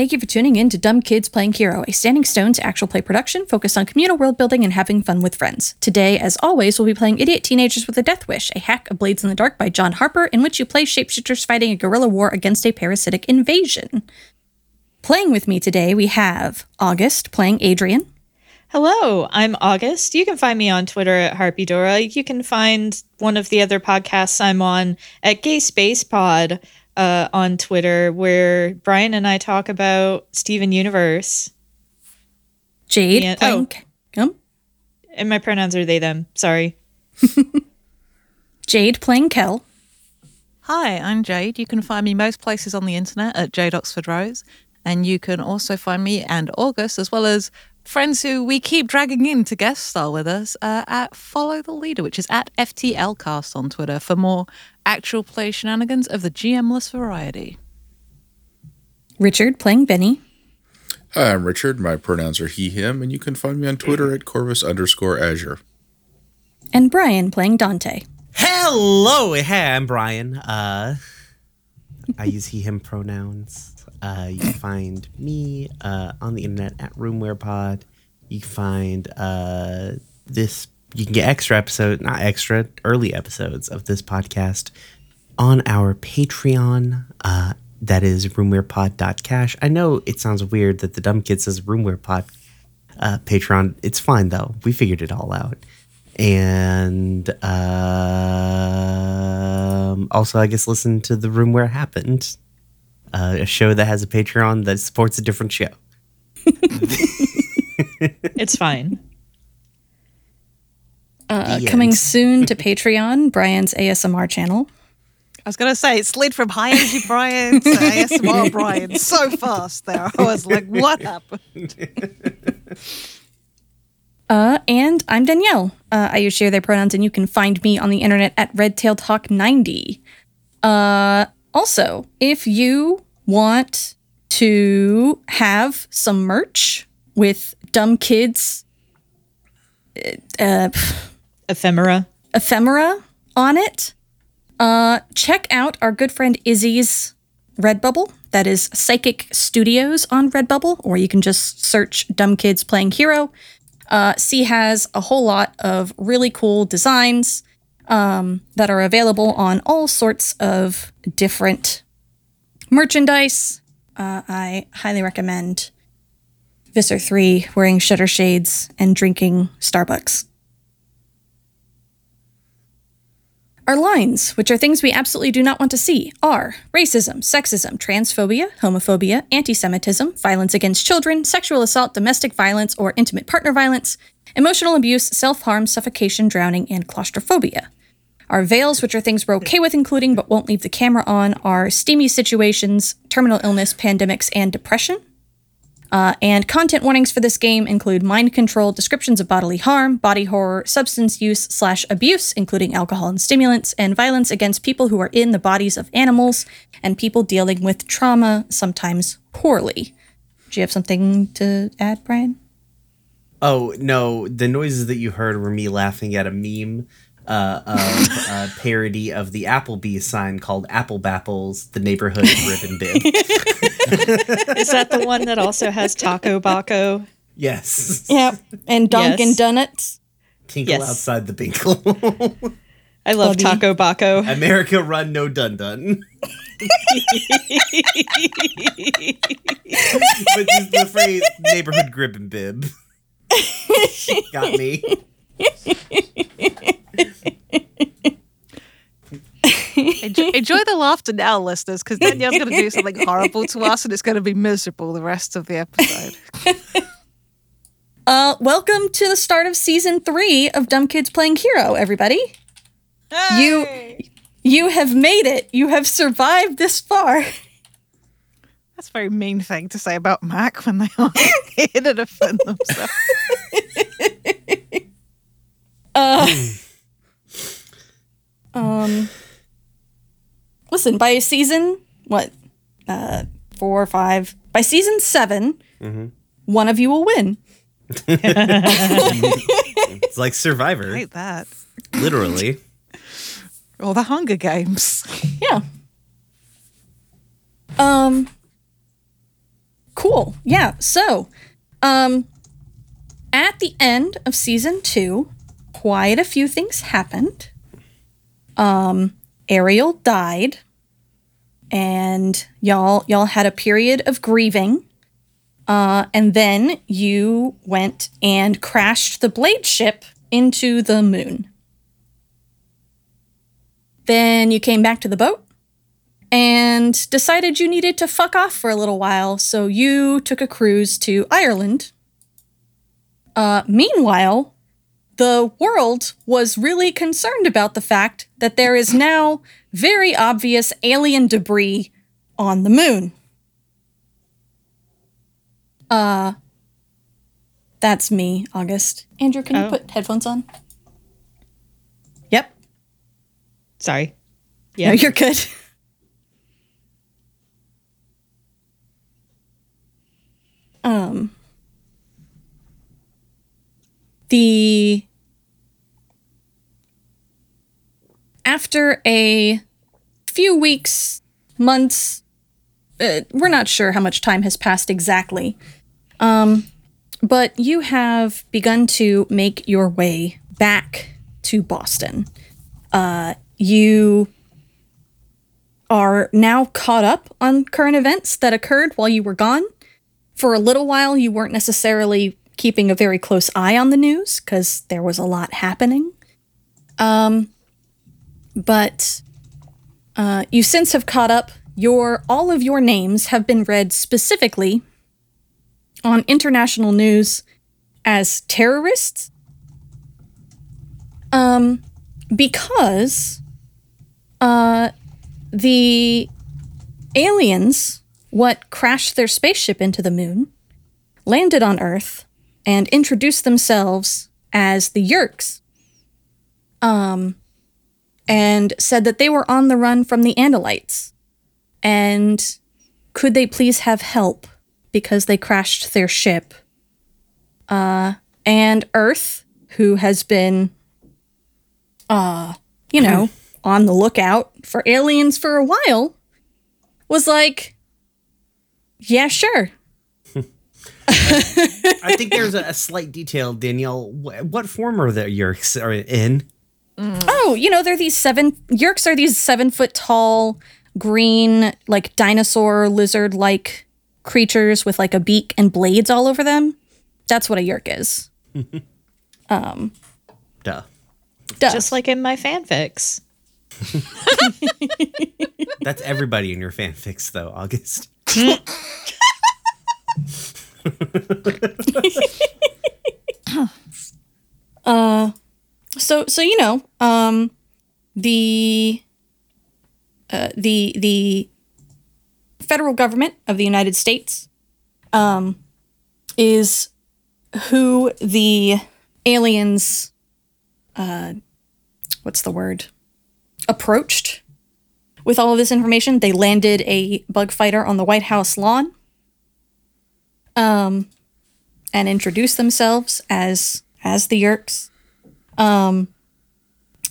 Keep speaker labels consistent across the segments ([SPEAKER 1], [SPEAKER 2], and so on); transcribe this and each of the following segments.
[SPEAKER 1] Thank you for tuning in to Dumb Kids Playing Hero, a Standing Stones actual play production focused on communal world building and having fun with friends. Today, as always, we'll be playing Idiot Teenagers with a Death Wish, a hack of Blades in the Dark by John Harper, in which you play shapeshifters fighting a guerrilla war against a parasitic invasion. Playing with me today, we have August playing Adrian,
[SPEAKER 2] Hello, I'm August. You can find me on Twitter at Harpydora. You can find one of the other podcasts I'm on at Gay Space Pod uh, on Twitter, where Brian and I talk about Steven Universe.
[SPEAKER 1] Jade
[SPEAKER 2] And-
[SPEAKER 1] playing. oh,
[SPEAKER 2] And my pronouns are they, them. Sorry.
[SPEAKER 1] Jade playing Kel,
[SPEAKER 3] Hi, I'm Jade. You can find me most places on the internet at Jade Oxford Rose. And you can also find me and August, as well as friends who we keep dragging in to guest star with us, uh, at Follow the Leader, which is at FTLcast on Twitter for more actual play shenanigans of the GMless variety.
[SPEAKER 1] Richard playing Benny,
[SPEAKER 4] Hi, I'm Richard. My pronouns are he, him, and you can find me on Twitter at Corvus underscore Azure.
[SPEAKER 1] and Brian playing Dante.
[SPEAKER 5] Hello, hey, I'm Brian. Uh, I use he, him pronouns. Uh, you find me uh, on the internet at RoomwarePod. You find uh, this. You can get extra episode, not extra, early episodes of this podcast on our Patreon. Uh, that is roomwarepod.cash. I know it sounds weird that the dumb kid says roomwarepod uh, Patreon. It's fine though. We figured it all out. And um, also, I guess listen to the room where it happened, uh, a show that has a Patreon that supports a different show.
[SPEAKER 2] It's fine.
[SPEAKER 1] Uh, coming soon to Patreon, Brian's ASMR channel.
[SPEAKER 3] I was going to say, it slid from high energy Brian to ASMR Brian so fast there. I was like, what happened?
[SPEAKER 1] Uh, and I'm Danielle. Uh, I use share their pronouns, and you can find me on the internet at Redtail Talk 90. Uh, also, if you want to have some merch with dumb kids uh,
[SPEAKER 2] Ephemera.
[SPEAKER 1] ephemera on it, uh, check out our good friend Izzy's Redbubble. That is Psychic Studios on Redbubble, or you can just search Dumb Kids Playing Hero. Uh, C has a whole lot of really cool designs um, that are available on all sorts of different merchandise. Uh, I highly recommend Visser 3 wearing shutter shades and drinking Starbucks. Our lines, which are things we absolutely do not want to see, are racism, sexism, transphobia, homophobia, anti Semitism, violence against children, sexual assault, domestic violence, or intimate partner violence, emotional abuse, self harm, suffocation, drowning, and claustrophobia. Our veils, which are things we're okay with including but won't leave the camera on, are steamy situations, terminal illness, pandemics, and depression. Uh, and content warnings for this game include mind control, descriptions of bodily harm, body horror, substance use slash abuse, including alcohol and stimulants, and violence against people who are in the bodies of animals and people dealing with trauma, sometimes poorly. Do you have something to add, Brian?
[SPEAKER 5] Oh no, the noises that you heard were me laughing at a meme uh, of a parody of the Applebee's sign called Apple Bapples, the neighborhood ribbon bib.
[SPEAKER 2] Is that the one that also has Taco Baco?
[SPEAKER 5] yes.
[SPEAKER 1] Yep. And Dunkin'
[SPEAKER 2] Yes.
[SPEAKER 1] Donuts.
[SPEAKER 5] Tinkle
[SPEAKER 2] Yes.
[SPEAKER 5] outside the binkle.
[SPEAKER 2] I love
[SPEAKER 1] Bubby.
[SPEAKER 2] Taco Baco.
[SPEAKER 5] America run no dun dun. but just the phrase neighborhood grib and bib got me.
[SPEAKER 3] Enjoy, enjoy the laughter now, listeners, because Danielle's going to do something horrible to us and it's going to be miserable the rest of the episode.
[SPEAKER 1] Uh, welcome to the start of season three of Dumb Kids Playing Hero, everybody. You you have made it. You have survived this far.
[SPEAKER 3] That's a very mean thing to say about Mac when they are here to defend themselves.
[SPEAKER 1] Um listen, by season what? Uh four or five. By season 7 one of you will win.
[SPEAKER 5] It's like Survivor,
[SPEAKER 3] Hate that.
[SPEAKER 5] literally.
[SPEAKER 3] Or the Hunger Games.
[SPEAKER 1] Yeah. Um cool. Yeah. So, um, at the end of season two, quite a few things happened. Um, Ariel died, and y'all y'all had a period of grieving. Uh, and then you went and crashed the blade ship into the moon. Then you came back to the boat and decided you needed to fuck off for a little while, so you took a cruise to Ireland. Uh, meanwhile, the world was really concerned about the fact that there is now very obvious alien debris on the moon. Uh, that's me, August. Andrew, can you
[SPEAKER 2] Oh.
[SPEAKER 1] put headphones on? Yep.
[SPEAKER 2] Sorry.
[SPEAKER 1] No,
[SPEAKER 2] Yeah.
[SPEAKER 1] you're good. Um, the after a few weeks, months, uh, we're not sure how much time has passed exactly. Um, but you have begun to make your way back to Boston. Uh, you are now caught up on current events that occurred while you were gone. For a little while, you weren't necessarily keeping a very close eye on the news because there was a lot happening. Um, but uh, you since have caught up. Your all of your names have been read specifically on international news as terrorists. Um, because uh, the aliens, what crashed their spaceship into the moon, landed on Earth and introduced themselves as the Yeerks. Um, and said that they were on the run from the Andalites. And could they please have help because they crashed their ship? Uh, and Earth, who has been, uh, you know, on the lookout for aliens for a while, was like, yeah, sure.
[SPEAKER 5] I think there's a, a slight detail, Danielle. Wh- What form are the are in? Mm-hmm.
[SPEAKER 1] Oh, you know, they're these seven Yeerks are these seven foot tall, green, like dinosaur lizard like creatures with like a beak and blades all over them. That's what a Yeerk is.
[SPEAKER 5] Um, duh.
[SPEAKER 1] Duh.
[SPEAKER 2] Just like in my fanfics.
[SPEAKER 5] That's everybody in your fanfics, though, August.
[SPEAKER 1] Uh, so so you know, um the uh, the the federal government of the United States um is who the aliens uh what's the word approached with all of this information. They landed a bug fighter on the white house lawn um and introduced themselves as as the yeerks um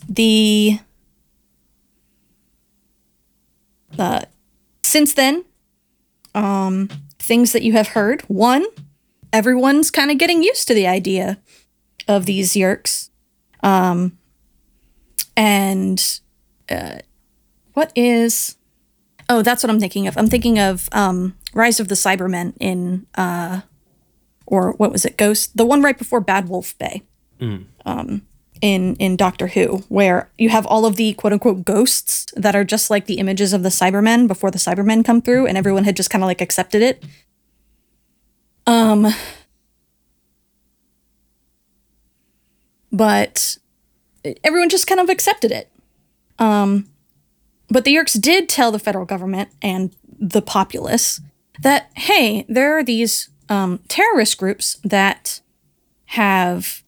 [SPEAKER 1] the uh since then um things that you have heard. One everyone's kind of getting used to the idea of these yeerks. Um and uh what is oh that's what i'm thinking of. I'm thinking of um rise of the cybermen in uh or what was it? Ghost the one right before bad wolf bay. Um in in doctor who where you have all of the quote unquote ghosts that are just like the images of the cybermen before the cybermen come through and everyone had just kind of like accepted it. Um but everyone just kind of accepted it. Um but the Yeerks did tell the federal government and the populace that, hey, there are these um, terrorist groups that have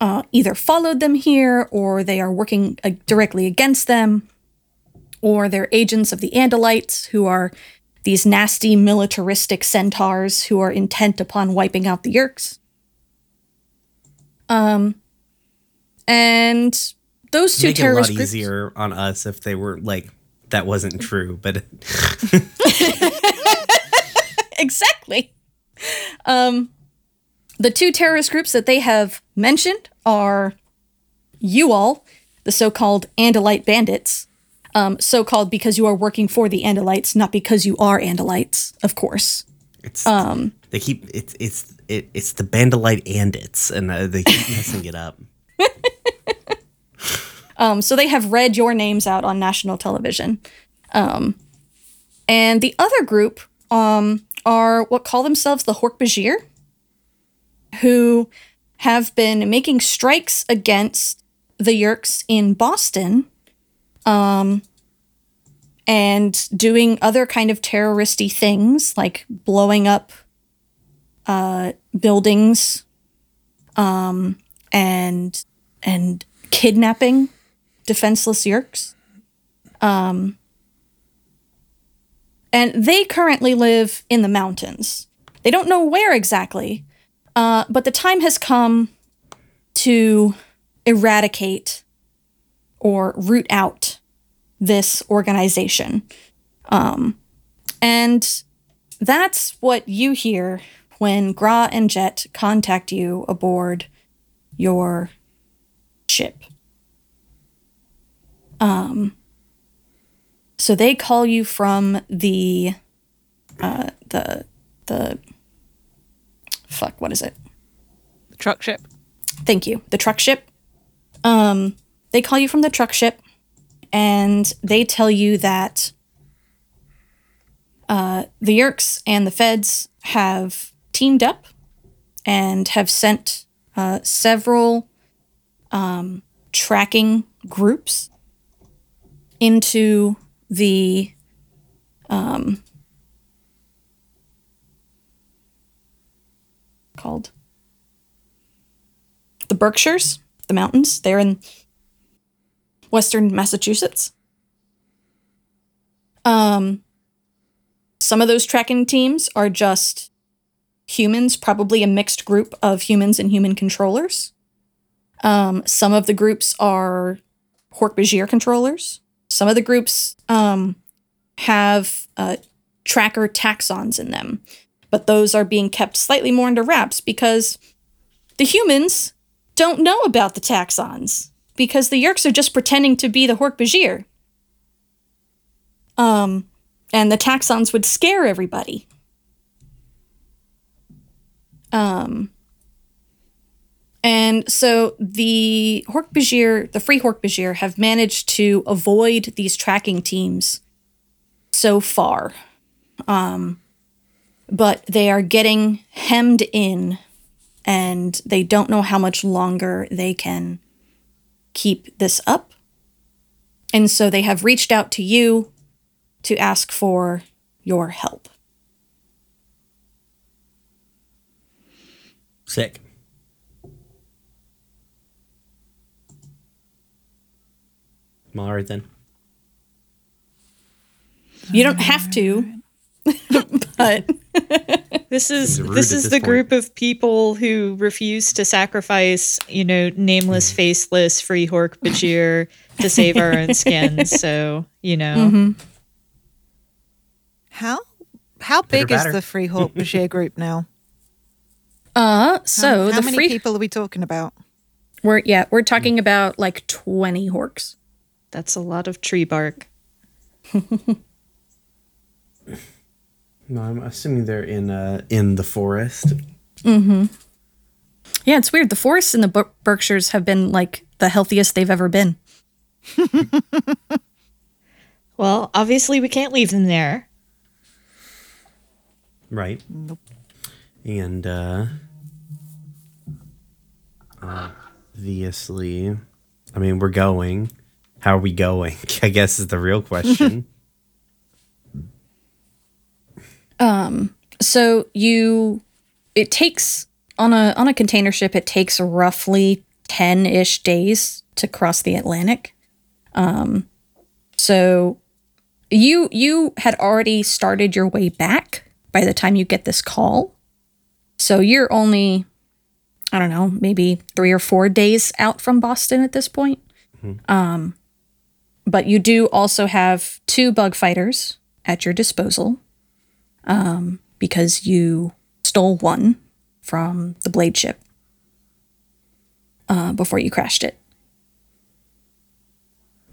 [SPEAKER 1] uh, either followed them here or they are working uh, directly against them, or they're agents of the Andalites who are these nasty militaristic centaurs who are intent upon wiping out the Yeerks. Um, and those two
[SPEAKER 5] Make it a lot
[SPEAKER 1] groups.
[SPEAKER 5] easier on us if they were like that wasn't true, but
[SPEAKER 1] exactly. Um, the two terrorist groups that they have mentioned are you all, the so-called Andalite bandits. Um, so-called because you are working for the Andalites, not because you are Andalites, of course.
[SPEAKER 5] It's um they keep it's it's it, it's the Bandolite Andits, and uh, they keep messing it up.
[SPEAKER 1] Um, so they have read your names out on national television. Um, and the other group um, are what call themselves the Hork-Bajir, who have been making strikes against the Yeerks in Boston um, and doing other kind of terroristy things like blowing up uh, buildings um, and and kidnapping defenseless Yeerks. Um, and they currently live in the mountains. They don't know where exactly, uh, but the time has come to eradicate or root out this organization. Um, and that's what you hear when Gra and Jet contact you aboard your ship. Um, so they call you from the, uh, the, the, fuck, what is it?
[SPEAKER 3] The truck ship.
[SPEAKER 1] Thank you. The truck ship. Um, they call you from the truck ship and they tell you that uh, the Yeerks and the feds have teamed up and have sent uh, several um, tracking groups into the um, called the Berkshires, the mountains. They're in western Massachusetts. Um, some of those tracking teams are just humans, probably a mixed group of humans and human controllers. Um, some of the groups are Hork-Bajir controllers. Some of the groups um, have uh, tracker taxxons in them, but those are being kept slightly more under wraps because the humans don't know about the taxxons because the Yeerks are just pretending to be the Hork-Bajir. Um, and the taxxons would scare everybody. Um, and so the Hork-Bajir, the Free Hork-Bajir, have managed to avoid these tracking teams so far. Um, but they are getting hemmed in and they don't know how much longer they can keep this up. And so they have reached out to you to ask for your help.
[SPEAKER 5] Sick. Well, all right then.
[SPEAKER 1] You don't have to, but
[SPEAKER 2] This is this is
[SPEAKER 5] this
[SPEAKER 2] the
[SPEAKER 5] point.
[SPEAKER 2] group of people who refuse to sacrifice, you know,
[SPEAKER 5] Hmm.
[SPEAKER 2] nameless, faceless, free Hork Bajir to save our own skins. So, you know,
[SPEAKER 5] Mm-hmm.
[SPEAKER 3] How how big is
[SPEAKER 5] batter.
[SPEAKER 3] the Free Hork Bajir group now?
[SPEAKER 1] uh so
[SPEAKER 3] how
[SPEAKER 1] the
[SPEAKER 3] many
[SPEAKER 1] free
[SPEAKER 3] people are we talking about?
[SPEAKER 1] we're yeah, we're talking about like 20 horks.
[SPEAKER 2] that's a lot of tree bark.
[SPEAKER 5] No, I'm assuming they're in uh in the forest. Mhm.
[SPEAKER 1] Yeah, it's weird. The forests in the Ber- Berkshires have been like the healthiest they've ever been.
[SPEAKER 2] Well, obviously we can't leave them there.
[SPEAKER 5] Right. Nope. And uh obviously I mean we're going. How are we going? I guess is the real question.
[SPEAKER 1] So you it takes on a on a container ship it takes roughly 10ish days to cross the Atlantic. Um so you you had already started your way back by the time you get this call. So you're only I don't know, maybe 3 or 4 days out from Boston at this point. Um but you do also have two bug fighters at your disposal. Um because you stole one from the blade ship uh, before you crashed it.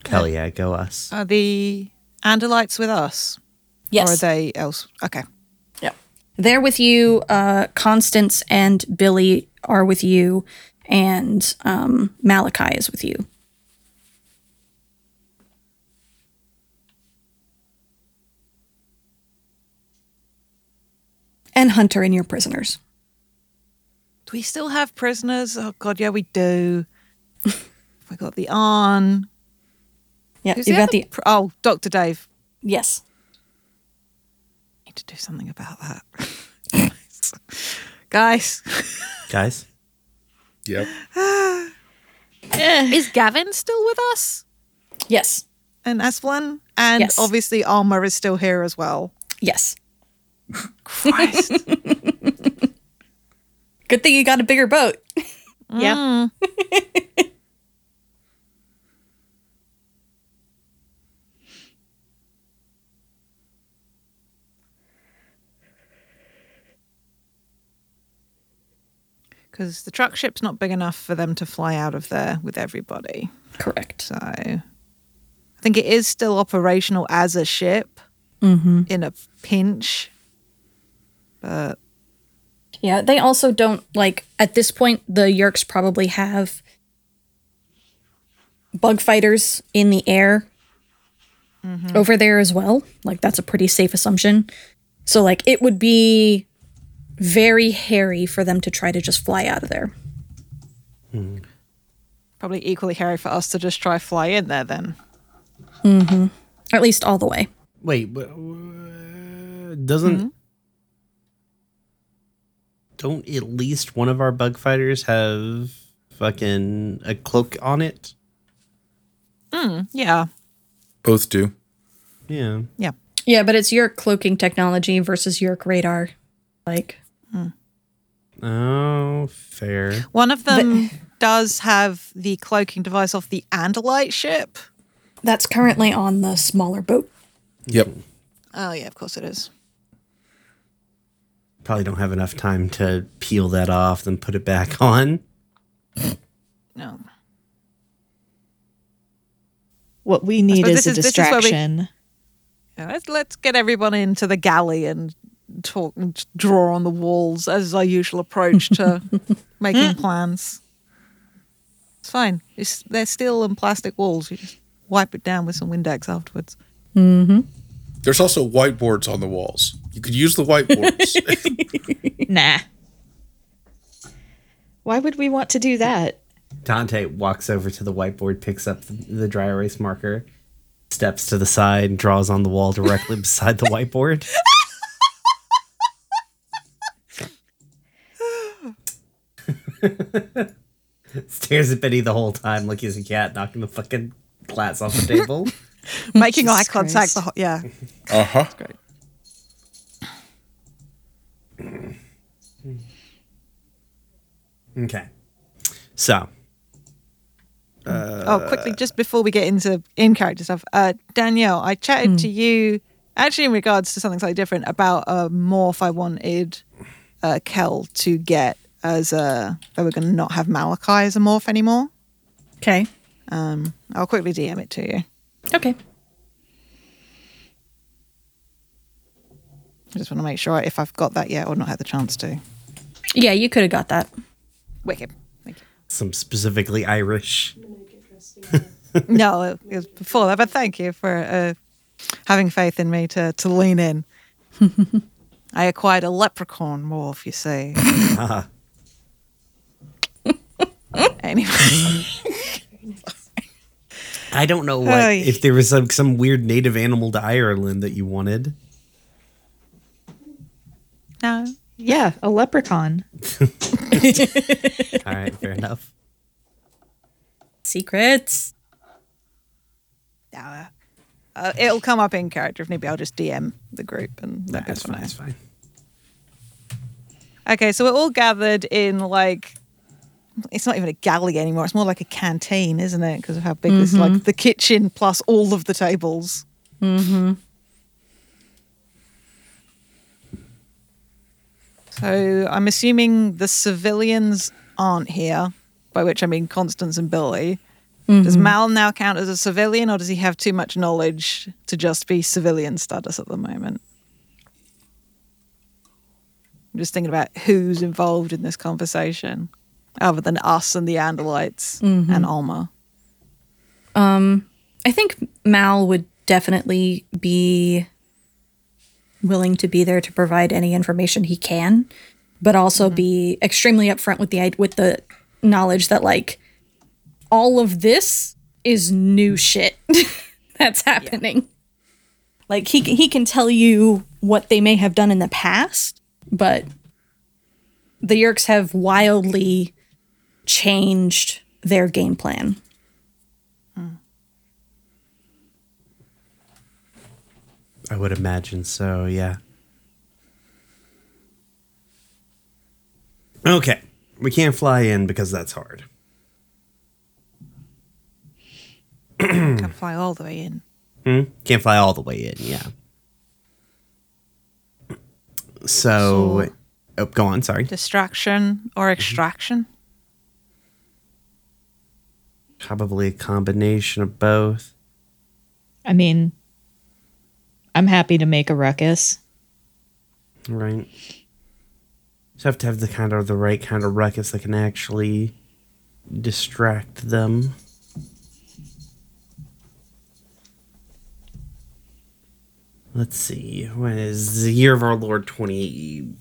[SPEAKER 5] Hell yeah, go us.
[SPEAKER 3] Are the Andalites with us?
[SPEAKER 1] Yes.
[SPEAKER 3] Or are they else? Okay.
[SPEAKER 1] Yeah. They're with you. Uh, Constance and Billy are with you, and um, Malachi is with you. And Hunter and your prisoners.
[SPEAKER 3] Do we still have prisoners? Oh God, yeah, we do. we got the Arn.
[SPEAKER 1] Yeah,
[SPEAKER 3] Who's
[SPEAKER 1] you've got the
[SPEAKER 3] pr- oh, Doctor Dave.
[SPEAKER 1] yes.
[SPEAKER 3] Need to do something about that, guys.
[SPEAKER 5] Guys?
[SPEAKER 4] Yep. Eh.
[SPEAKER 3] Is Gavin still with us?
[SPEAKER 1] Yes.
[SPEAKER 3] And Asplin? And
[SPEAKER 1] Yes.
[SPEAKER 3] obviously Alma is still here as well.
[SPEAKER 1] Yes.
[SPEAKER 3] Christ.
[SPEAKER 1] Good thing you got a bigger boat.
[SPEAKER 2] Yeah.
[SPEAKER 3] Because the truck ship's not big enough for them to fly out of there with everybody.
[SPEAKER 1] Correct.
[SPEAKER 3] So I think it is still operational as a ship mm-hmm. in a pinch. But
[SPEAKER 1] Yeah, they also don't like at this point the Yeerks probably have bug fighters in the air mm-hmm. over there as well. Like that's a pretty safe assumption. So like it would be very hairy for them to try to just fly out of there. Hmm.
[SPEAKER 3] probably equally hairy for us to just try fly in there then.
[SPEAKER 1] Or at least all the way.
[SPEAKER 5] Wait, but, w- doesn't. Mm-hmm. Don't at least one of our bug fighters have fucking a cloak on it?
[SPEAKER 3] Hmm, yeah.
[SPEAKER 4] Both do.
[SPEAKER 5] Yeah.
[SPEAKER 3] Yeah.
[SPEAKER 1] Yeah, but it's Yeerk cloaking technology versus Yeerk radar. Like
[SPEAKER 5] Oh, fair.
[SPEAKER 3] One of them does have the cloaking device off the Andalite ship.
[SPEAKER 1] that's currently on the smaller boat.
[SPEAKER 4] Yep.
[SPEAKER 3] Oh yeah, of course it is.
[SPEAKER 5] Probably don't have enough time to peel that off, then put it back on.
[SPEAKER 3] No.
[SPEAKER 2] What we need
[SPEAKER 3] suppose
[SPEAKER 2] is a
[SPEAKER 3] is- this is we-
[SPEAKER 2] distraction.
[SPEAKER 3] Let's let's get everyone into the galley and talk and draw on the walls as our usual approach to making plans. It's fine. It's, they're steel and plastic walls. You just wipe it down with some Windex afterwards. Mm-hmm.
[SPEAKER 4] There's also whiteboards on the walls. You could use the whiteboards.
[SPEAKER 2] Nah. Why would we want to do that?
[SPEAKER 5] Dante walks over to the whiteboard, picks up the, the dry erase marker, steps to the side, and draws on the wall directly beside the whiteboard. Stares at Betty the whole time like he's a cat knocking the fucking glass off the table.
[SPEAKER 3] Making eye contact.
[SPEAKER 2] Christ.
[SPEAKER 3] The whole, yeah.
[SPEAKER 4] uh huh.
[SPEAKER 3] Great.
[SPEAKER 5] Okay. So,
[SPEAKER 3] oh, quickly, just before we get into in character stuff, uh, Danielle, I chatted to you actually in regards to something slightly different about a morph I wanted uh, Kel to get as a. That we're going to not have Malachi as a morph anymore.
[SPEAKER 1] Okay.
[SPEAKER 3] Um, I'll quickly DM it to you.
[SPEAKER 1] Okay.
[SPEAKER 3] I just want to make sure if I've got that yet or not had the chance to.
[SPEAKER 1] Yeah, you could have got that.
[SPEAKER 3] Wicked. Thank you.
[SPEAKER 5] some specifically Irish.
[SPEAKER 3] no, it was before that, but thank you for uh, having faith in me to, to lean in. I acquired a leprechaun morph, you see. anyway.
[SPEAKER 5] I don't know what
[SPEAKER 3] Ay.
[SPEAKER 5] if there was some some weird native animal to Ireland that you wanted.
[SPEAKER 3] No.
[SPEAKER 2] Yeah, a leprechaun.
[SPEAKER 5] All right, fair enough.
[SPEAKER 1] Secrets.
[SPEAKER 3] Uh, uh, it'll come up in character if maybe I'll just DM the group and let
[SPEAKER 5] That's fine. That's fine.
[SPEAKER 3] Okay, so we're all gathered in like it's not even a galley anymore. It's more like a canteen, isn't it? Because of how big this like the kitchen plus all of the tables. So I'm assuming the civilians aren't here, by which I mean Constance and Billy. Does mm-hmm. Mal now count as a civilian, or does he have too much knowledge to just be civilian status at the moment? I'm just thinking about who's involved in this conversation, other than us and the Andalites mm-hmm. and Alma.
[SPEAKER 1] Um, I think Mal would definitely be willing to be there to provide any information he can, but also mm-hmm. be extremely upfront with the with the knowledge that like all of this is new shit that's happening. Like he he can tell you what they may have done in the past, but the Yeerks have wildly changed their game plan.
[SPEAKER 5] I would imagine so, yeah. Okay. We can't fly in because that's hard.
[SPEAKER 3] Can't fly all the way in.
[SPEAKER 5] Hmm? Can't fly all the way in, yeah. So,
[SPEAKER 3] So-
[SPEAKER 5] oh, go on, sorry.
[SPEAKER 3] Distraction or extraction?
[SPEAKER 5] Probably a combination of both.
[SPEAKER 2] I mean, I'm happy to make a ruckus.
[SPEAKER 5] Right. Just have to have the kind of the right kind of ruckus that can actually distract them. Let's see. When is the year of our Lord 20,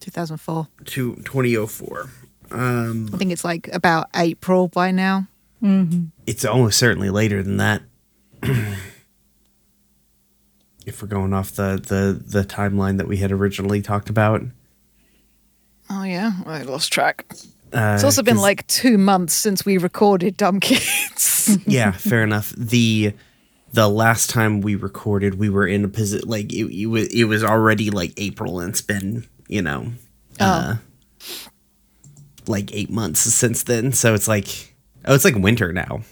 [SPEAKER 3] 2004.
[SPEAKER 5] to 2004? Um,
[SPEAKER 3] I think it's like about April by now.
[SPEAKER 5] it's almost certainly later than that. if we're going off the, the, the timeline that we had originally talked about.
[SPEAKER 3] Oh yeah, I lost track.
[SPEAKER 5] Uh,
[SPEAKER 3] It's also been like two months since we recorded Dumb Kids.
[SPEAKER 5] yeah, fair enough. The the last time we recorded, we were in a position like it, it was it was already like April, and it's been you know, uh, like eight months since then. So it's like oh, it's like winter now.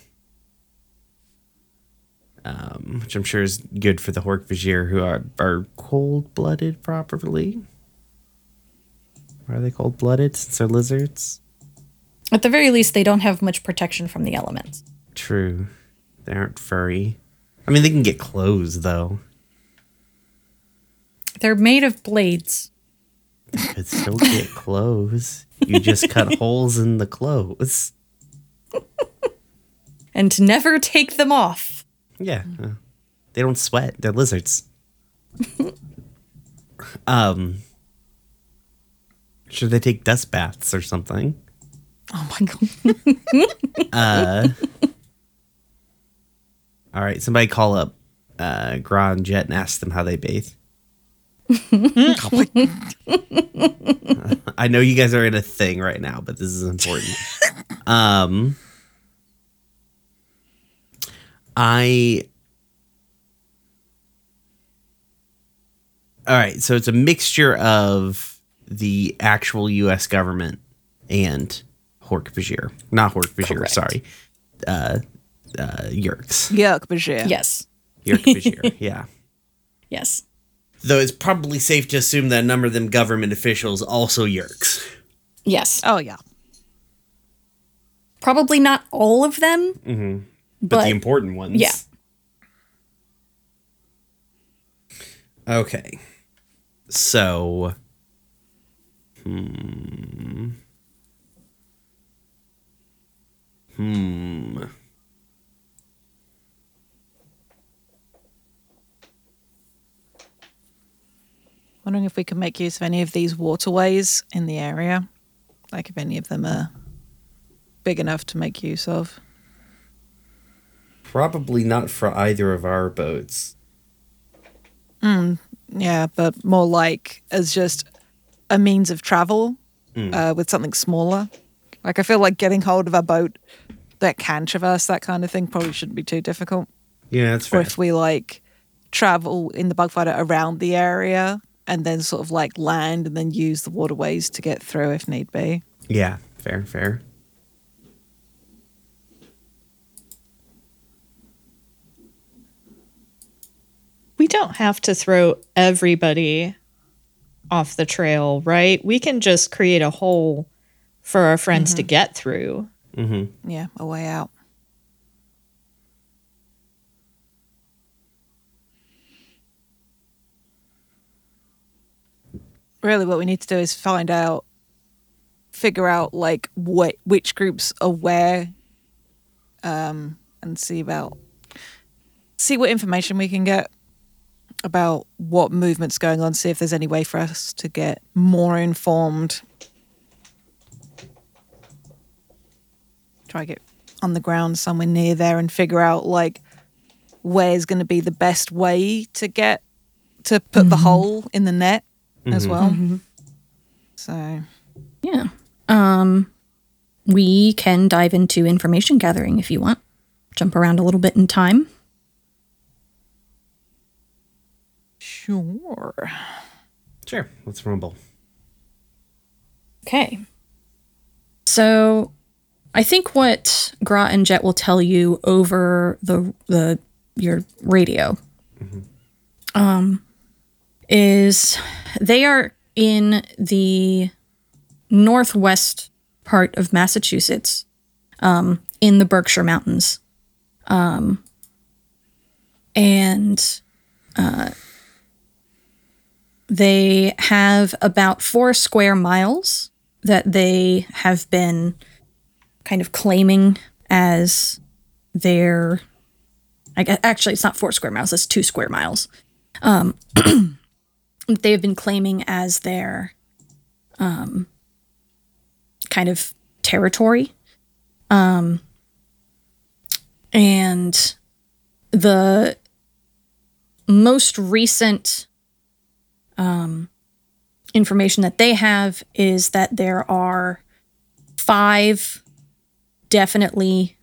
[SPEAKER 5] Um, which I'm sure is good for the Hork Bajir, who are are cold blooded properly. Why are they cold blooded? Since they're lizards.
[SPEAKER 1] At the very least, they don't have much protection from the elements.
[SPEAKER 5] True. They aren't furry. I mean, they can get clothes though.
[SPEAKER 1] They're made of blades.
[SPEAKER 5] Could still get clothes. You just cut holes in the clothes.
[SPEAKER 1] and to never take them off.
[SPEAKER 5] Yeah. uh, They don't sweat. They're lizards. um. Should they take dust baths or something?
[SPEAKER 1] Oh my god.
[SPEAKER 5] Uh. all right. Somebody call up uh, Gra and Jet and ask them how they bathe. I know you guys are in a thing right now, but this is important. um, I. All right, so it's a mixture of the actual U.S. government and Hork Bajir, not Hork Bajir.
[SPEAKER 1] Correct.
[SPEAKER 5] Sorry, uh, uh, Yeerks,
[SPEAKER 3] Yuck, Bashir.
[SPEAKER 1] Yes.
[SPEAKER 5] Yeerk Bajir. yeah.
[SPEAKER 1] Yes.
[SPEAKER 5] Though it's probably safe to assume that a number of them government officials also Yeerks.
[SPEAKER 1] Yes.
[SPEAKER 3] Oh yeah.
[SPEAKER 1] Probably not all of them.
[SPEAKER 5] Mm-hmm. But,
[SPEAKER 1] But,
[SPEAKER 5] the important ones.
[SPEAKER 1] yeah.
[SPEAKER 5] Okay. So. Hmm. Hmm.
[SPEAKER 3] Wondering if we can make use of any of these waterways in the area. Like if any of them are big enough to make use of.
[SPEAKER 5] Probably not for either of our boats.
[SPEAKER 3] Yeah, but more like as just a means of travel uh, with something smaller. Like I feel like getting hold of a boat that can traverse that kind of thing probably shouldn't be too difficult.
[SPEAKER 5] Yeah, that's
[SPEAKER 3] Or if we like travel in the bugfighter around the area and then sort of like land and then use the waterways to get through if need be.
[SPEAKER 5] yeah, fair, fair.
[SPEAKER 2] We don't have to throw everybody off the trail, right? We can just create a hole for our friends to get through.
[SPEAKER 3] Yeah, a way out. Really, what we need to do is find out, figure out like what which groups are where, um, and see about see what information we can get about what movement's going on. See if there's any way for us to get more informed. Try to get on the ground somewhere near there and figure out like where's going to be the best way to get to put the mm-hmm. hole in the net as mm-hmm. well. Mm-hmm. So
[SPEAKER 1] Yeah. Um, we can dive into information gathering if you want. Jump around a little bit in time.
[SPEAKER 3] Sure.
[SPEAKER 5] Sure, let's rumble.
[SPEAKER 1] Okay. So I think what Gra and Jet will tell you over the the your radio um is they are in the northwest part of Massachusetts um in the Berkshire Mountains. Um and uh they have about 4 square miles that they have been kind of claiming as their I guess actually it's not four square miles, it's two square miles. Um they have been claiming as their um kind of territory. Um and the most recent um information that they have is that there are five definitely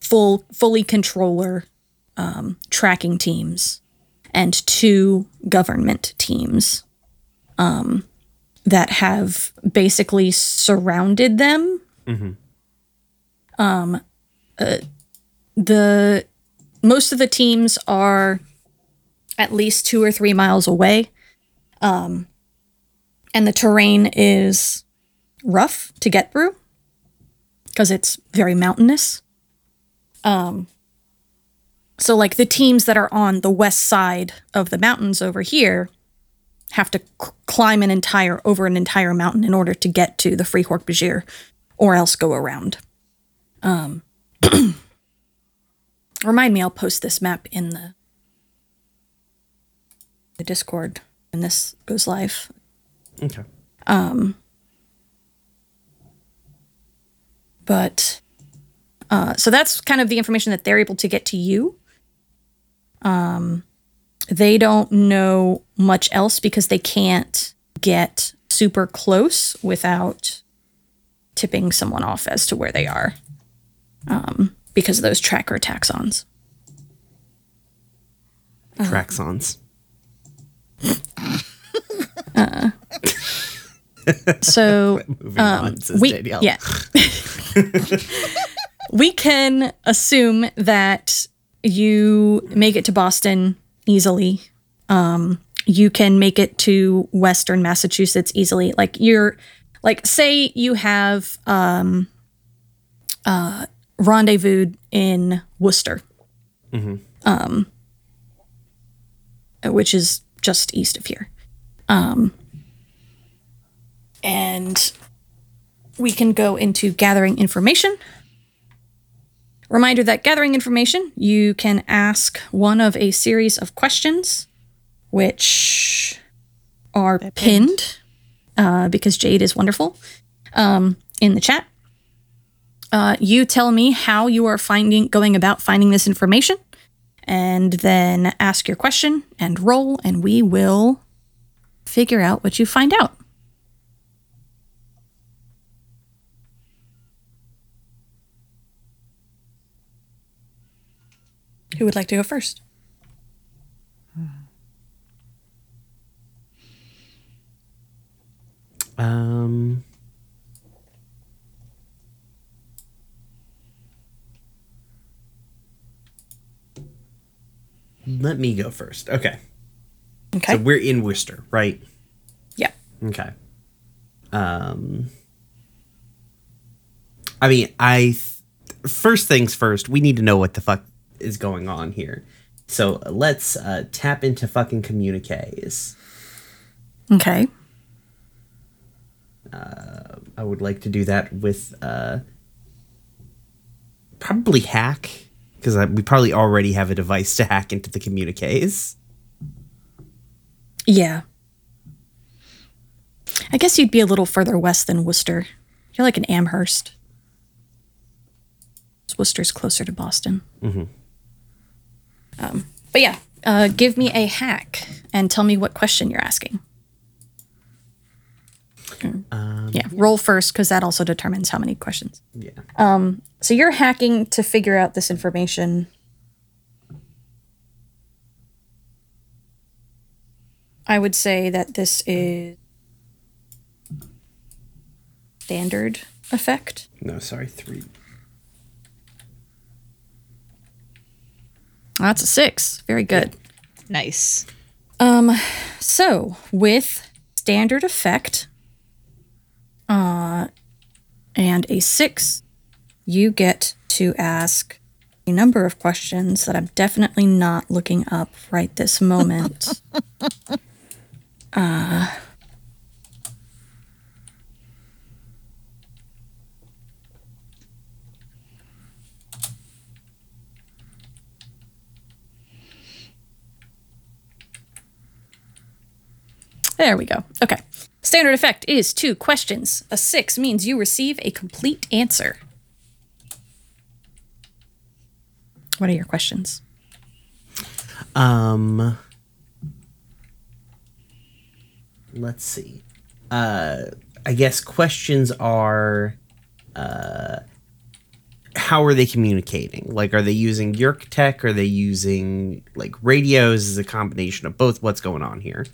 [SPEAKER 1] full fully controller um, tracking teams and two government teams um, that have basically surrounded them. Um, uh, the most of the teams are at least two or three miles away, um, and the terrain is rough to get through because it's very mountainous. Um, so, like the teams that are on the west side of the mountains over here have to c- climb an entire over an entire mountain in order to get to the Free Hork Bajir, or else go around. Um, remind me, I'll post this map in the the Discord when this goes live.
[SPEAKER 5] Okay.
[SPEAKER 1] but uh, so that's kind of the information that they're able to get to you. Um, they don't know much else because they can't get super close without tipping someone off as to where they are um, because of those tracker taxxons.
[SPEAKER 5] Traxons.
[SPEAKER 1] So
[SPEAKER 5] Moving on,
[SPEAKER 1] we yeah. We can assume that you make it to boston easily. Um you can make it to western massachusetts easily. Like you're like say you have um uh rendezvous in worcester. Um which is just east of here um and we can go into gathering information. Reminder that gathering information, you can ask one of a series of questions, which are pinned, uh, because Jade is wonderful, um, in the chat. Uh, you tell me how you are finding going about finding this information, and then ask your question and roll, and we will figure out what you find out. Who would like to go first?
[SPEAKER 5] Um. Let me go first. Okay.
[SPEAKER 1] Okay.
[SPEAKER 5] So we're in Worcester, right? Yeah. Okay. Um. I mean, I. Th- first things first, we need to know what the fuck is going on here. So let's uh, tap into fucking communiques.
[SPEAKER 1] Okay.
[SPEAKER 5] Uh, I would like to do that with uh, probably hack because we probably already have a device to hack into the communiques.
[SPEAKER 1] Yeah. I guess you'd be a little further west than Worcester. You're like an Amherst. Worcester's closer to Boston. Mm-hmm. Um, but yeah, uh, give me a hack and tell me what question you're asking.
[SPEAKER 5] Um,
[SPEAKER 1] yeah, roll first because that also determines how many questions.
[SPEAKER 5] yeah.
[SPEAKER 1] So you're hacking to figure out this information. I would say that this is standard effect.
[SPEAKER 5] No, sorry, three.
[SPEAKER 1] That's a six. Very good.
[SPEAKER 2] Nice.
[SPEAKER 1] So with standard effect, uh, and a six, you get to ask a number of questions that I'm definitely not looking up right this moment. uh, There we go. Okay. Standard effect is two questions. A six means you receive a complete answer. What are your questions?
[SPEAKER 5] Um, let's see. Uh, I guess questions are, uh, how are they communicating? Like, are they using Yeerk tech? Are they using like radios? Is a combination of both? What's going on here?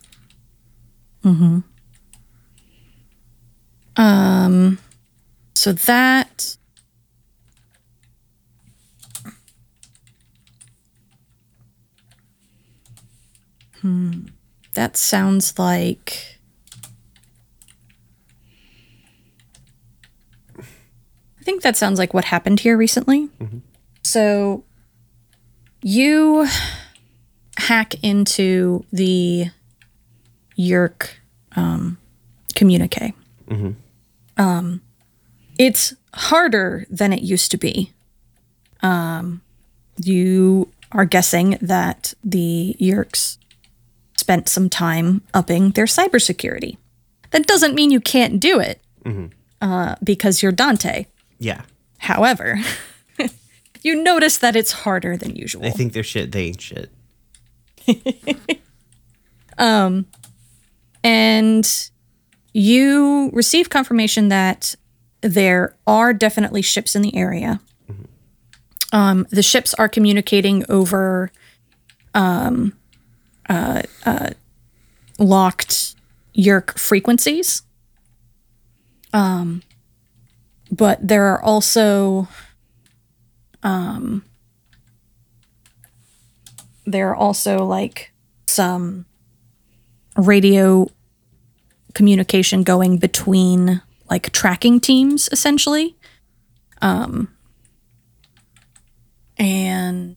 [SPEAKER 1] So that. Hmm. That sounds like. I think that sounds like what happened here recently. So you hack into the Yeerk um, communique. Um, it's harder than it used to be. Um, you are guessing that the Yeerks spent some time upping their cybersecurity. That doesn't mean you can't do it uh, because you're Dante.
[SPEAKER 5] Yeah,
[SPEAKER 1] However, you notice that it's harder than usual.
[SPEAKER 5] they think they're shit. They ain't shit.
[SPEAKER 1] Um, and you receive confirmation that there are definitely ships in the area. Um, the ships are communicating over um, uh, uh, locked Yeerk frequencies. Um, but there are also um, there are also like some radio communication going between like tracking teams essentially. Um and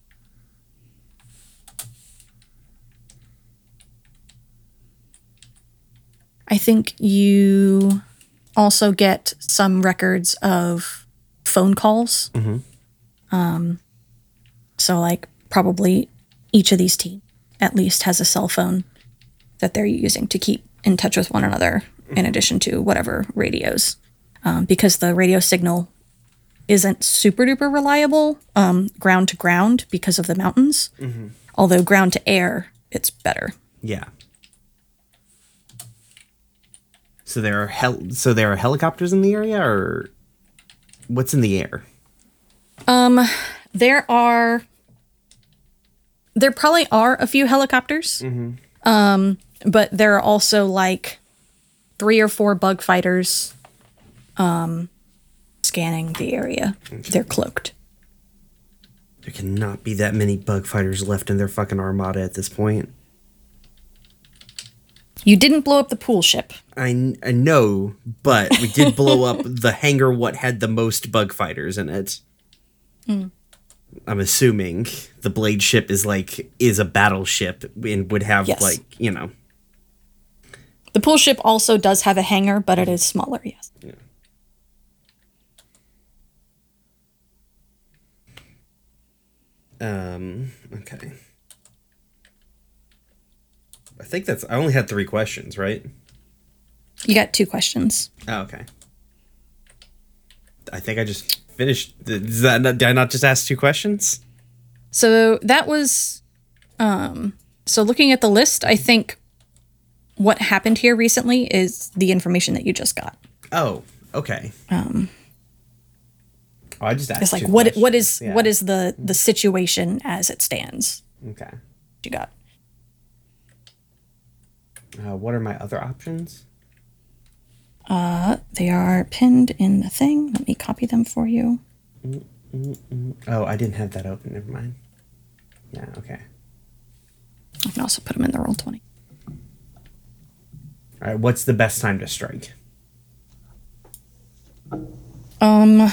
[SPEAKER 1] i think you also get some records of phone calls. Um so like probably each of these teams at least has a cell phone that they're using to keep in touch with one another, in addition to whatever radios, um, because the radio signal isn't super duper reliable um, ground to ground because of the mountains. Although ground to air, it's better.
[SPEAKER 5] Yeah. So there are hel- so there are helicopters in the area, or what's in the air?
[SPEAKER 1] um There are, there probably are a few helicopters, um, but there are also like three or four bug fighters um, scanning the area. They're cloaked.
[SPEAKER 5] There cannot be that many bug fighters left in their fucking armada at this point.
[SPEAKER 1] You didn't blow up the pool ship.
[SPEAKER 5] I, I know, but we did blow up the hangar what had the most bug fighters in it. I'm assuming the blade ship is like is a battleship and would have
[SPEAKER 1] Yes.
[SPEAKER 5] like you know
[SPEAKER 1] The pool ship also does have a hangar, but it is smaller, yes.
[SPEAKER 5] um okay. I think that's I only had three questions, right?
[SPEAKER 1] You got two questions.
[SPEAKER 5] Oh, okay. I think I just finished. Is that did I not just ask two questions?
[SPEAKER 1] So that was um so looking at the list, I think what happened here recently is the information that you just got.
[SPEAKER 5] Oh, okay. Um, oh, I just asked.
[SPEAKER 1] It's like what what is
[SPEAKER 5] questions.
[SPEAKER 1] what
[SPEAKER 5] Yeah.
[SPEAKER 1] is the the situation as it stands?
[SPEAKER 5] okay?
[SPEAKER 1] You got.
[SPEAKER 5] Uh, what are my other options?
[SPEAKER 1] Uh, they are pinned in the thing. Let me copy them for you.
[SPEAKER 5] Oh, I didn't have that open. Never mind. Yeah. Okay.
[SPEAKER 1] I can also put them in the roll 20.
[SPEAKER 5] All right. What's the best time to strike?
[SPEAKER 1] Um,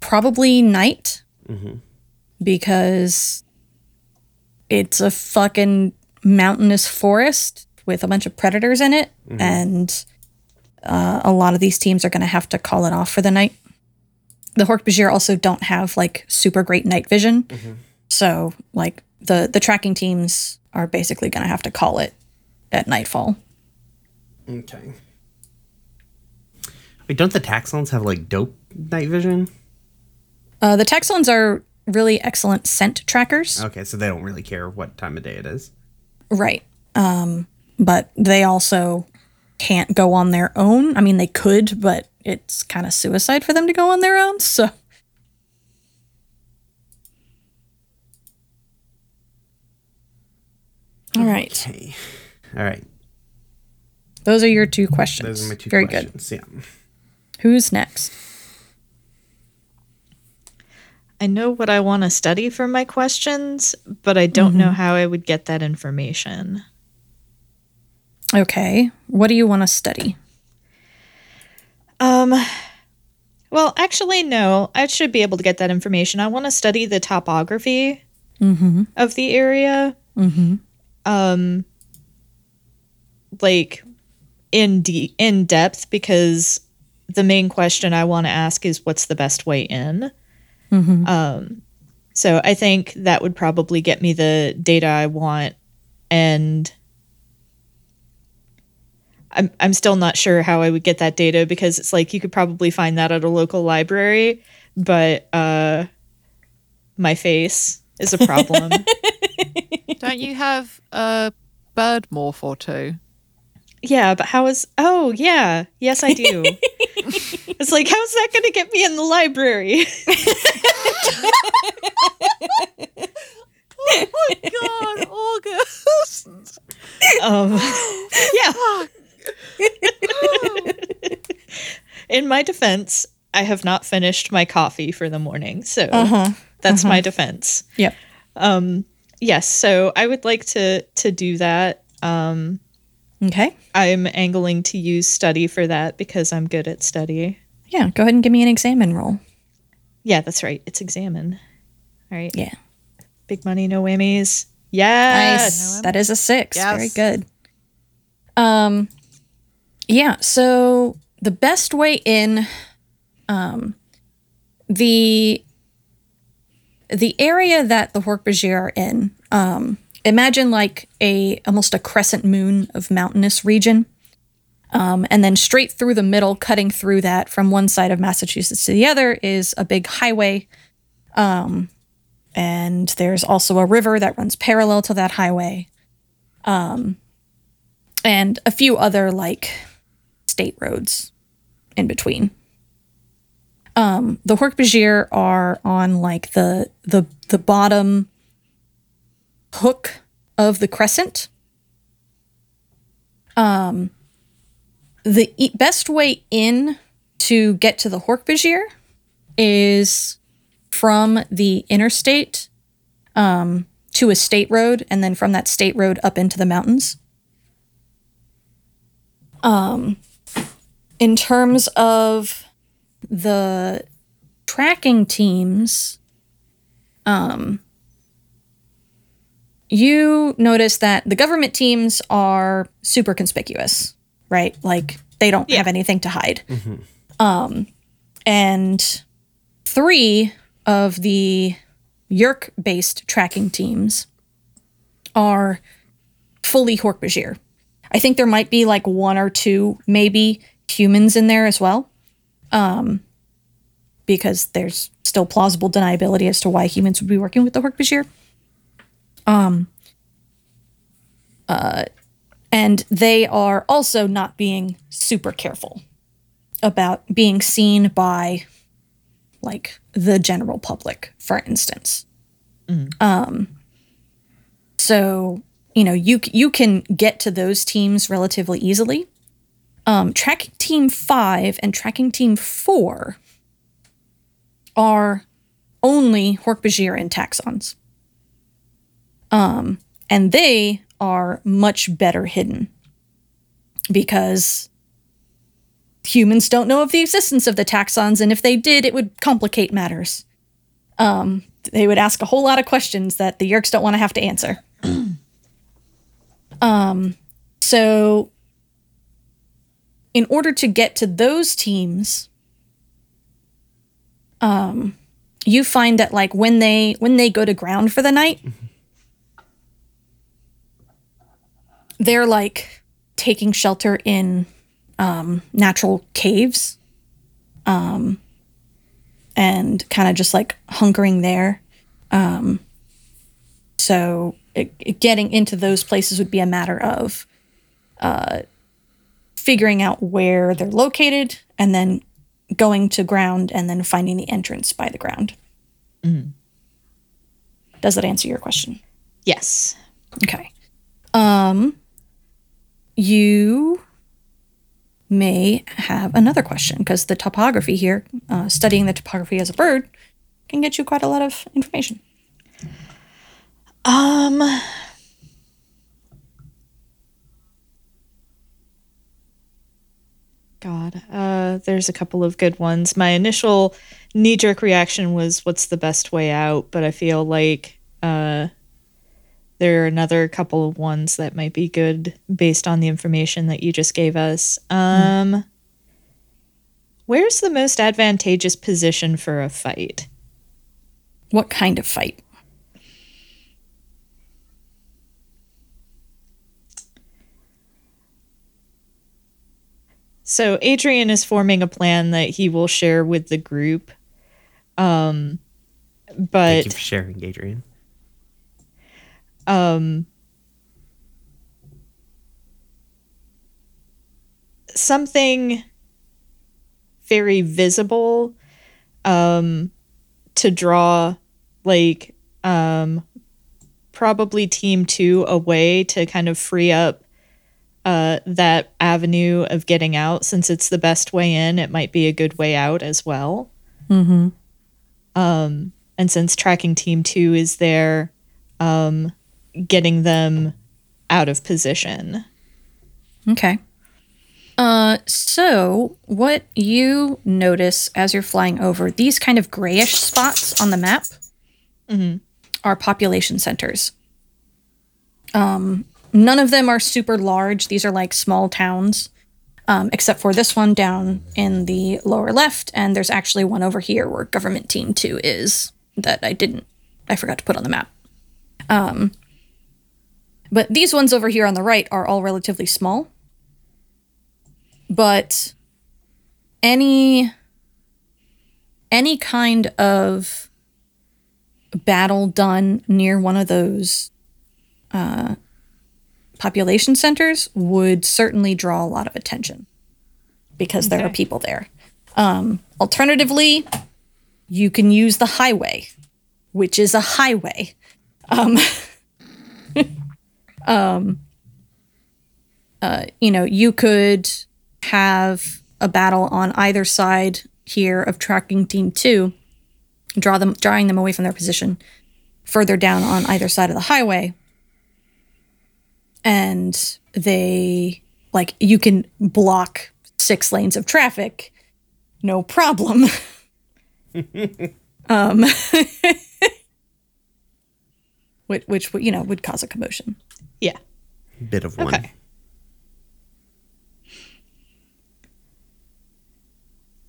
[SPEAKER 1] probably night. Because it's a fucking mountainous forest with a bunch of predators in it, and uh, a lot of these teams are going to have to call it off for the night. The Hork-Bajir also don't have like super great night vision, so like the the tracking teams are basically going to have to call it at nightfall.
[SPEAKER 5] Okay. Wait, don't the Taxxons have like dope night vision?
[SPEAKER 1] Uh, the taxxons are really excellent scent trackers.
[SPEAKER 5] Okay, so they don't really care what time of day it is.
[SPEAKER 1] Right. Um, but they also can't go on their own. I mean, they could, but it's kind of suicide for them to go on their own. So, all right.
[SPEAKER 5] Okay. All right.
[SPEAKER 1] Those are your two questions.
[SPEAKER 5] Those are my two
[SPEAKER 1] Very good.
[SPEAKER 5] questions. Yeah.
[SPEAKER 1] Who's next?
[SPEAKER 2] I know what I want to study for my questions, but I don't know how I would get that information.
[SPEAKER 1] Okay. What do you want to study?
[SPEAKER 2] Um, well, actually, no. I should be able to get that information. I want to study the topography of the area. Mm-hmm. Um, like in de- in depth because the main question I want to ask is what's the best way in. Um, so I think that would probably get me the data I want, and I'm I'm still not sure how I would get that data because it's like you could probably find that at a local library, but uh, my face is a problem.
[SPEAKER 3] Don't you have a bird morph or two?
[SPEAKER 2] Yeah, but how is? Oh, yeah, yes, I do. it's like how's that going to get me in the library?
[SPEAKER 3] Oh my god, August.
[SPEAKER 2] Um, yeah. In my defense, I have not finished my coffee for the morning, so that's my defense.
[SPEAKER 1] Yep.
[SPEAKER 2] Um yes, so I would like to to do that.
[SPEAKER 1] Okay.
[SPEAKER 2] I'm angling to use study for that because I'm good at study.
[SPEAKER 1] Yeah. Go ahead and give me an examine roll.
[SPEAKER 2] Yeah, that's right. It's examine. All right.
[SPEAKER 1] Yeah.
[SPEAKER 2] Big money, no whammies. Yes.
[SPEAKER 1] Nice. That is a six.
[SPEAKER 3] Yes.
[SPEAKER 1] Very good. Um, yeah. So the best way in, um, the the area that the Hork-Bajir are in, um, imagine like a almost a crescent moon of mountainous region. Um, and then straight through the middle, cutting through that from one side of Massachusetts to the other, is a big highway. Um, and there's also a river that runs parallel to that highway. Um, and a few other like state roads in between. Um, the Hork-Bajir are on like the the the bottom hook of the crescent. Um, the e- best way in to get to the Hork-Bajir is from the interstate um, to a state road, and then from that state road up into the mountains. Um, in terms of the tracking teams, um, you notice that the government teams are super conspicuous, right? Like they don't have anything to hide. Um, and three of the Yeerk based tracking teams are fully Hork-Bajir. I think there might be like one or two, maybe humans in there as well. Um, because there's still plausible deniability as to why humans would be working with the Hork-Bajir. Um, uh, and they are also not being super careful about being seen by like the general public, for instance. Um, so you know you you can get to those teams relatively easily. Um, tracking team five and tracking team four are only Hork-Bajir and taxxons. Um, and they are much better hidden because humans don't know of the existence of the taxxons, and if they did, it would complicate matters. Um, they would ask a whole lot of questions that the Yeerks don't want to have to answer. um, so, in order to get to those teams, um, you find that like when they when they go to ground for the night, they're like taking shelter in um, natural caves um, and kind of just like hunkering there. Um, so it, it- getting into those places would be a matter of uh, figuring out where they're located and then going to ground and then finding the entrance by the ground. Does that answer your question?
[SPEAKER 2] Yes.
[SPEAKER 1] Okay. Um you may have another question because the topography here, uh, studying the topography as a bird, can get you quite a lot of information.
[SPEAKER 2] Um. God, uh, there's a couple of good ones. My initial knee jerk reaction was, "What's the best way out?" But I feel like uh, there are another couple of ones that might be good based on the information that you just gave us. Um, where's the most advantageous position for a fight?
[SPEAKER 1] What kind of fight?
[SPEAKER 2] So Adrian is forming a plan that he will share with the group. Um
[SPEAKER 5] Thank
[SPEAKER 2] but
[SPEAKER 5] you for sharing, Adrian.
[SPEAKER 2] Um something very visible um to draw like um probably team 2 away to kind of free up uh that avenue of getting out since it's the best way in it might be a good way out as well
[SPEAKER 1] Mm-hmm.
[SPEAKER 2] um and since tracking team 2 is there um getting them out of position
[SPEAKER 1] Okay. Uh, so what you notice as you're flying over these kind of grayish spots on the map are population centers. Um, none of them are super large. These are like small towns, um, except for this one down in the lower left, and there's actually one over here where Government Team Two is that I didn't, I forgot to put on the map. Um, but these ones over here on the right are all relatively small but any any kind of battle done near one of those uh, population centers would certainly draw a lot of attention because there are people there. Um, alternatively, you can use the highway, which is a highway. Um, um, uh, you know, you could have a battle on either side here of tracking team two, draw them, drawing them away from their position, further down on either side of the highway, and they like you can block six lanes of traffic, no problem. um, which, which you know would cause a commotion.
[SPEAKER 2] Yeah.
[SPEAKER 5] Bit of one.
[SPEAKER 2] Okay.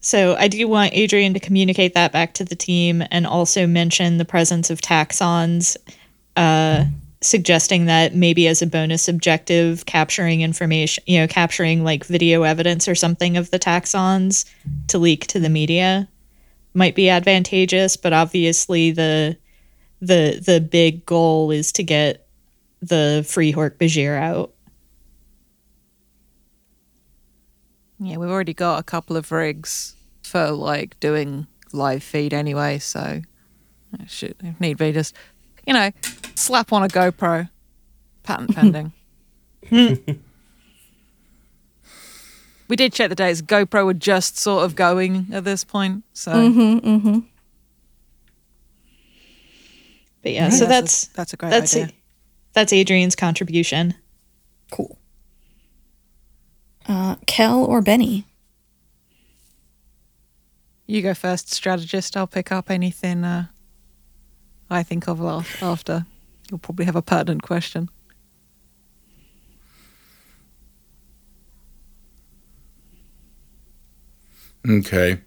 [SPEAKER 2] So I do want Adrian to communicate that back to the team and also mention the presence of taxxons, uh, suggesting that maybe as a bonus objective, capturing information, you know, capturing like video evidence or something of the taxxons to leak to the media might be advantageous. But obviously, the the the big goal is to get the free Hork Bajir out.
[SPEAKER 3] Yeah, we've already got a couple of rigs for like doing live feed anyway, so I should if need be just you know slap on a GoPro, patent pending. we did check the dates. GoPro were just sort of going at this point, so mm-hmm, mm-hmm.
[SPEAKER 2] But yeah, so that's
[SPEAKER 3] a, that's a great
[SPEAKER 2] that's
[SPEAKER 3] idea.
[SPEAKER 2] that's Adrian's contribution.
[SPEAKER 1] Cool. Uh, Kel or Benny?
[SPEAKER 3] You go first, strategist. I'll pick up anything uh, I think of after. You'll probably have a pertinent question.
[SPEAKER 4] Okay.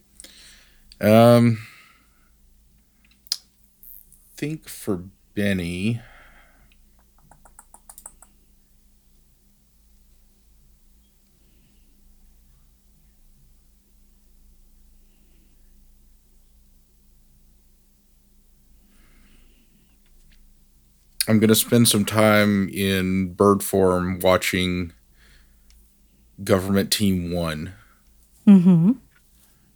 [SPEAKER 4] Um think for Benny. I'm going to spend some time in bird form watching Government Team 1 mm-hmm.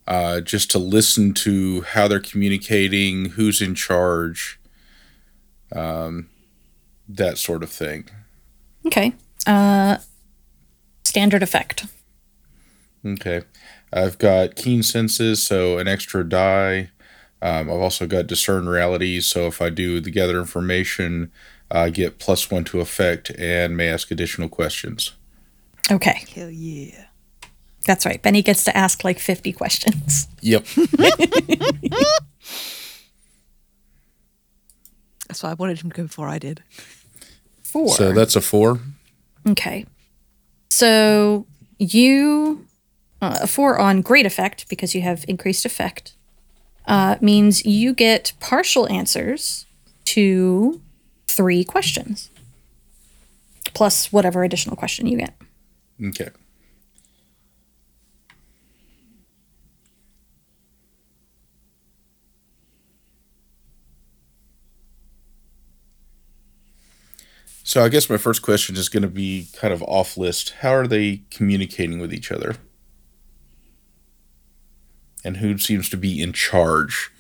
[SPEAKER 4] Uh, just to listen to how they're communicating, who's in charge, um, that sort of thing.
[SPEAKER 1] Okay. Uh, standard effect.
[SPEAKER 4] Okay. I've got keen senses, so an extra die. Um, I've also got discern reality, so if I do the gather information, I get plus one to effect and may ask additional questions.
[SPEAKER 1] Okay.
[SPEAKER 3] Hell yeah.
[SPEAKER 1] That's right. Benny gets to ask like 50 questions.
[SPEAKER 4] Yep.
[SPEAKER 3] That's why I wanted him to go before I did.
[SPEAKER 1] Four.
[SPEAKER 4] so that's a four.
[SPEAKER 1] Okay. So you, uh, a four on great effect because you have increased effect, uh, means you get partial answers to three questions, plus whatever additional question you get.
[SPEAKER 4] Okay. So I guess my first question is going to be kind of off list. How are they communicating with each other? And who seems to be in charge,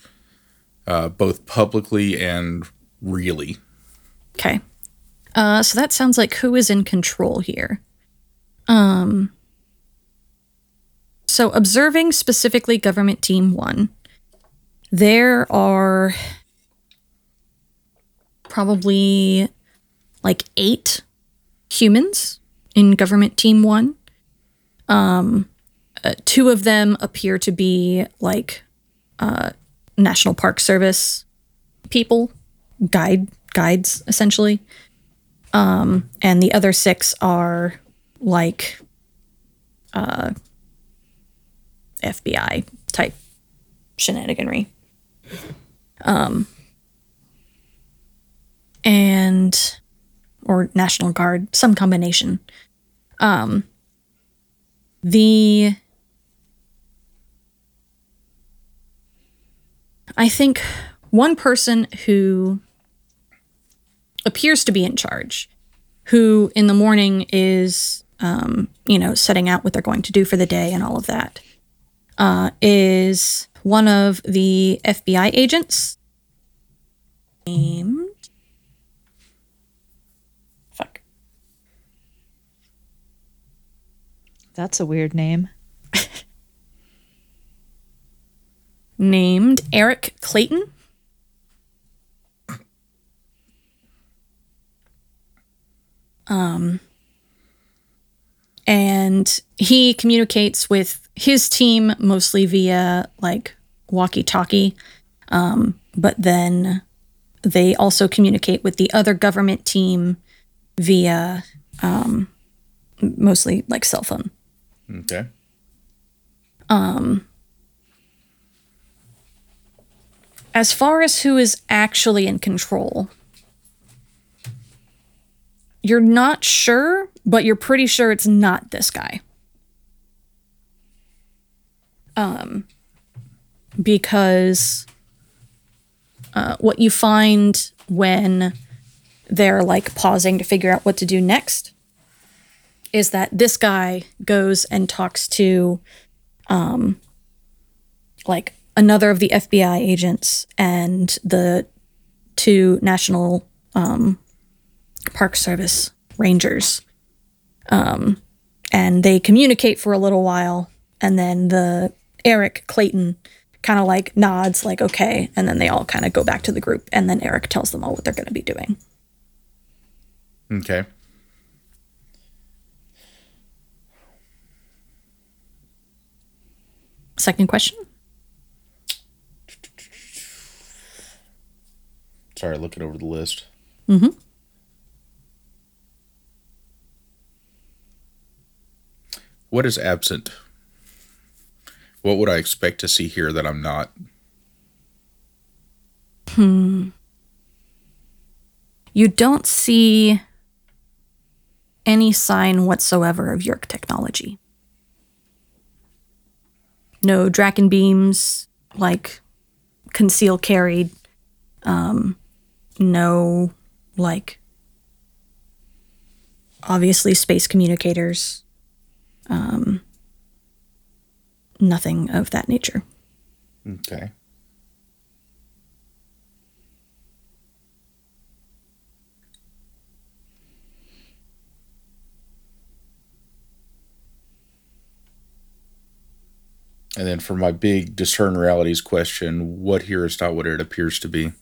[SPEAKER 4] uh, both publicly and really?
[SPEAKER 1] Okay. Uh, so that sounds like who is in control here. Um. So observing specifically government team one, there are probably like eight humans in government team one. Um, uh, two of them appear to be like uh, National Park Service people, guide guides essentially Um, and the other six are like uh, FBI type shenaniganry. Um, and or National Guard, some combination. Um, the I think one person who appears to be in charge, who in the morning is, um, you know, setting out what they're going to do for the day and all of that, uh, is one of the FBI agents named. Fuck.
[SPEAKER 2] That's a weird name.
[SPEAKER 1] Named Eric Clayton. Um, and he communicates with his team mostly via like walkie-talkie, um, but then they also communicate with the other government team via um, mostly like cell phone.
[SPEAKER 4] Okay.
[SPEAKER 1] Um, As far as who is actually in control, you're not sure, but you're pretty sure it's not this guy. Um, because uh, what you find when they're like pausing to figure out what to do next is that this guy goes and talks to um, like another of the FBI agents and the two national um, Park Service rangers. Um, and they communicate for a little while, and then the Eric Clayton kind of like nods, like, okay. And then they all kind of go back to the group, and then Eric tells them all what they're going to be doing.
[SPEAKER 4] Okay.
[SPEAKER 1] Second question.
[SPEAKER 4] Sorry, looking over the list.
[SPEAKER 1] Mm-hmm.
[SPEAKER 4] What is absent? What would I expect to see here that I'm not? Hmm.
[SPEAKER 1] You don't see any sign whatsoever of Yeerk technology. No Dracon beams, like conceal carried. Um, no, like, obviously space communicators. Um, nothing of that nature.
[SPEAKER 4] Okay. And then for my big discern realities question, what here is not what it appears to be?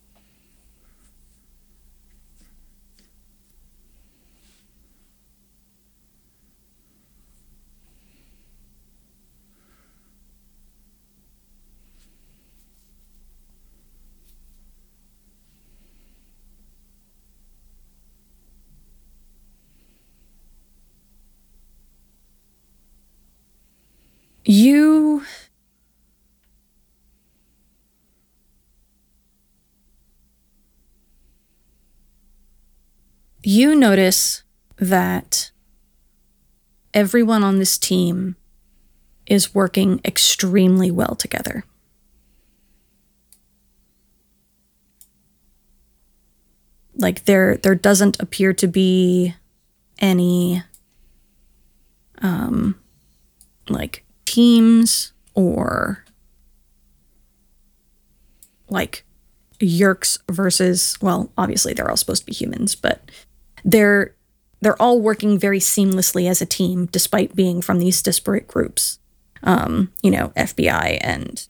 [SPEAKER 1] You. You notice that everyone on this team is working extremely well together. Like there there doesn't appear to be any um like teams or like yeerks versus well obviously they're all supposed to be humans but they're they're all working very seamlessly as a team despite being from these disparate groups um you know fbi and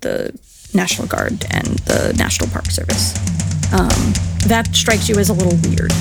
[SPEAKER 1] the national guard and the national park service. Um that strikes you as a little weird